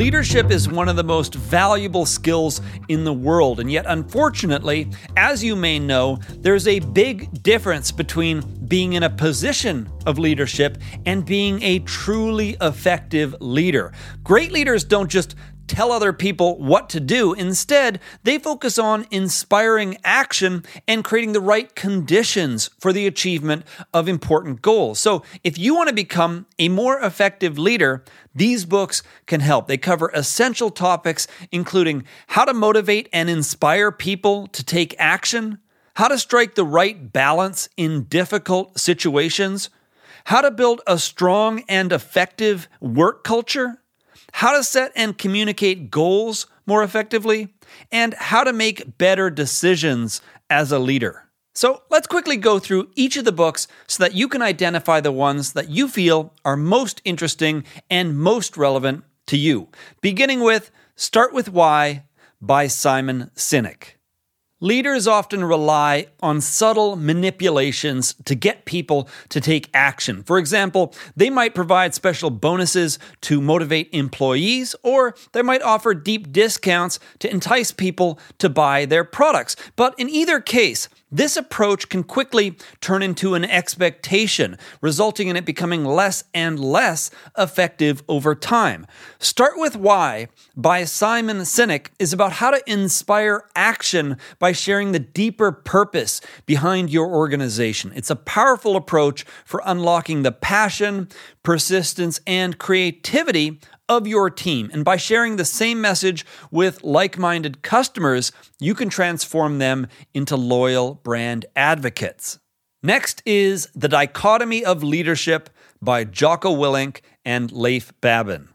Leadership is one of the most valuable skills in the world, and yet, unfortunately, as you may know, there's a big difference between being in a position of leadership and being a truly effective leader. Great leaders don't just tell other people what to do. Instead, they focus on inspiring action and creating the right conditions for the achievement of important goals. So, if you want to become a more effective leader, these books can help. They cover essential topics, including how to motivate and inspire people to take action, how to strike the right balance in difficult situations, how to build a strong and effective work culture how to set and communicate goals more effectively, and how to make better decisions as a leader. So let's quickly go through each of the books so that you can identify the ones that you feel are most interesting and most relevant to you. Beginning with Start with Why by Simon Sinek. Leaders often rely on subtle manipulations to get people to take action. For example, they might provide special bonuses to motivate employees, or they might offer deep discounts to entice people to buy their products. But in either case, this approach can quickly turn into an expectation, resulting in it becoming less and less effective over time. Start with Why by Simon Sinek is about how to inspire action by sharing the deeper purpose behind your organization. It's a powerful approach for unlocking the passion, persistence, and creativity of your team. And by sharing the same message with like minded customers, you can transform them into loyal brand advocates. Next is The Dichotomy of Leadership by Jocko Willink and Leif Babin.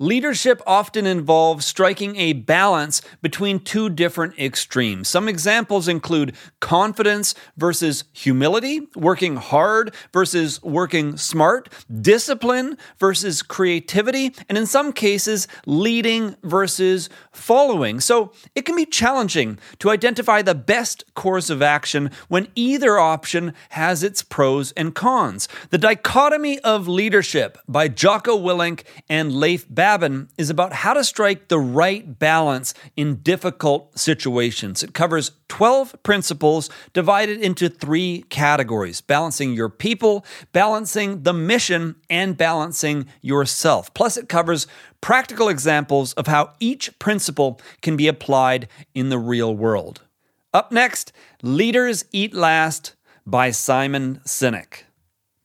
Leadership often involves striking a balance between two different extremes. Some examples include confidence versus humility, working hard versus working smart, discipline versus creativity, and in some cases, leading versus following. So it can be challenging to identify the best course of action when either option has its pros and cons. The Dichotomy of Leadership by Jocko Willink and Leif Babin Babin is about how to strike the right balance in difficult situations. It covers 12 principles divided into three categories balancing your people, balancing the mission, and balancing yourself. Plus, it covers practical examples of how each principle can be applied in the real world. Up next, Leaders Eat Last by Simon Sinek.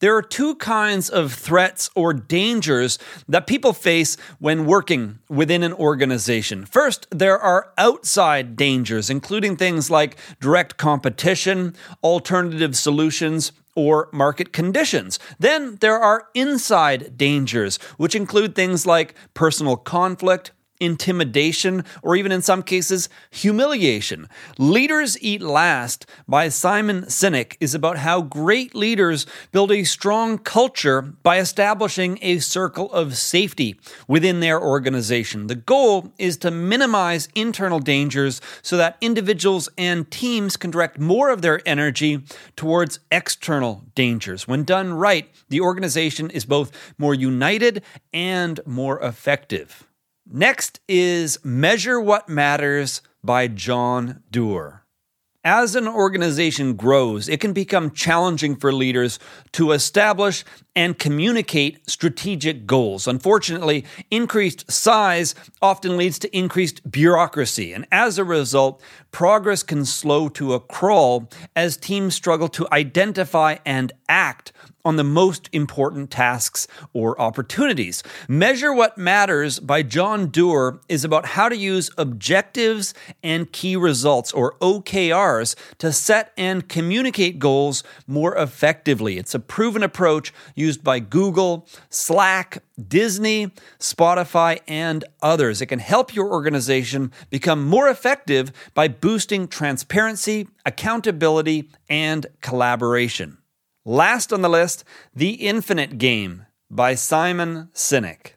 There are two kinds of threats or dangers that people face when working within an organization. First, there are outside dangers, including things like direct competition, alternative solutions, or market conditions. Then there are inside dangers, which include things like personal conflict, intimidation, or even in some cases, humiliation. Leaders Eat Last by Simon Sinek is about how great leaders build a strong culture by establishing a circle of safety within their organization. The goal is to minimize internal dangers so that individuals and teams can direct more of their energy towards external dangers. When done right, the organization is both more united and more effective. Next is Measure What Matters by John Doerr. As an organization grows, it can become challenging for leaders to establish and communicate strategic goals. Unfortunately, increased size often leads to increased bureaucracy, and as a result, progress can slow to a crawl as teams struggle to identify and act on the most important tasks or opportunities. Measure What Matters by John Doerr is about how to use objectives and key results, or OKRs, to set and communicate goals more effectively. It's a proven approach used by Google, Slack, Disney, Spotify, and others. It can help your organization become more effective by boosting transparency, accountability, and collaboration. Last on the list, The Infinite Game by Simon Sinek.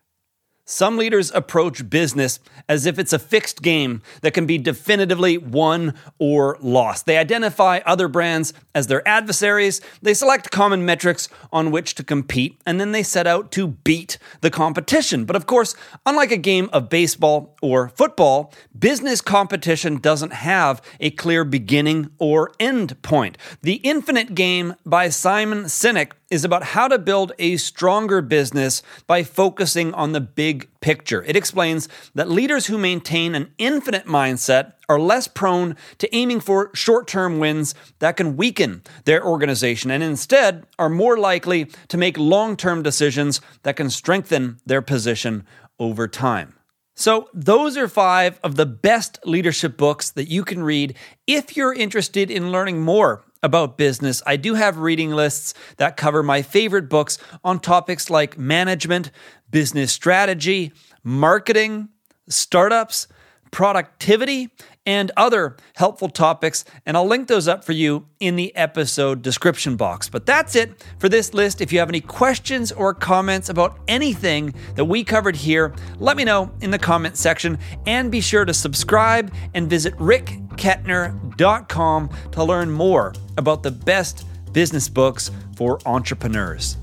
Some leaders approach business as if it's a fixed game that can be definitively won or lost. They identify other brands as their adversaries, they select common metrics on which to compete, and then they set out to beat the competition. But of course, unlike a game of baseball or football, business competition doesn't have a clear beginning or end point. The Infinite Game by Simon Sinek is about how to build a stronger business by focusing on the big picture. It explains that leaders who maintain an infinite mindset are less prone to aiming for short term wins that can weaken their organization and instead are more likely to make long term decisions that can strengthen their position over time. So, those are five of the best leadership books that you can read if you're interested in learning more about business. I do have reading lists that cover my favorite books on topics like management, business strategy, marketing, startups, productivity, and other helpful topics. And I'll link those up for you in the episode description box. But that's it for this list. If you have any questions or comments about anything that we covered here, let me know in the comment section. And be sure to subscribe and visit rickkettner.com to learn more about the best business books for entrepreneurs.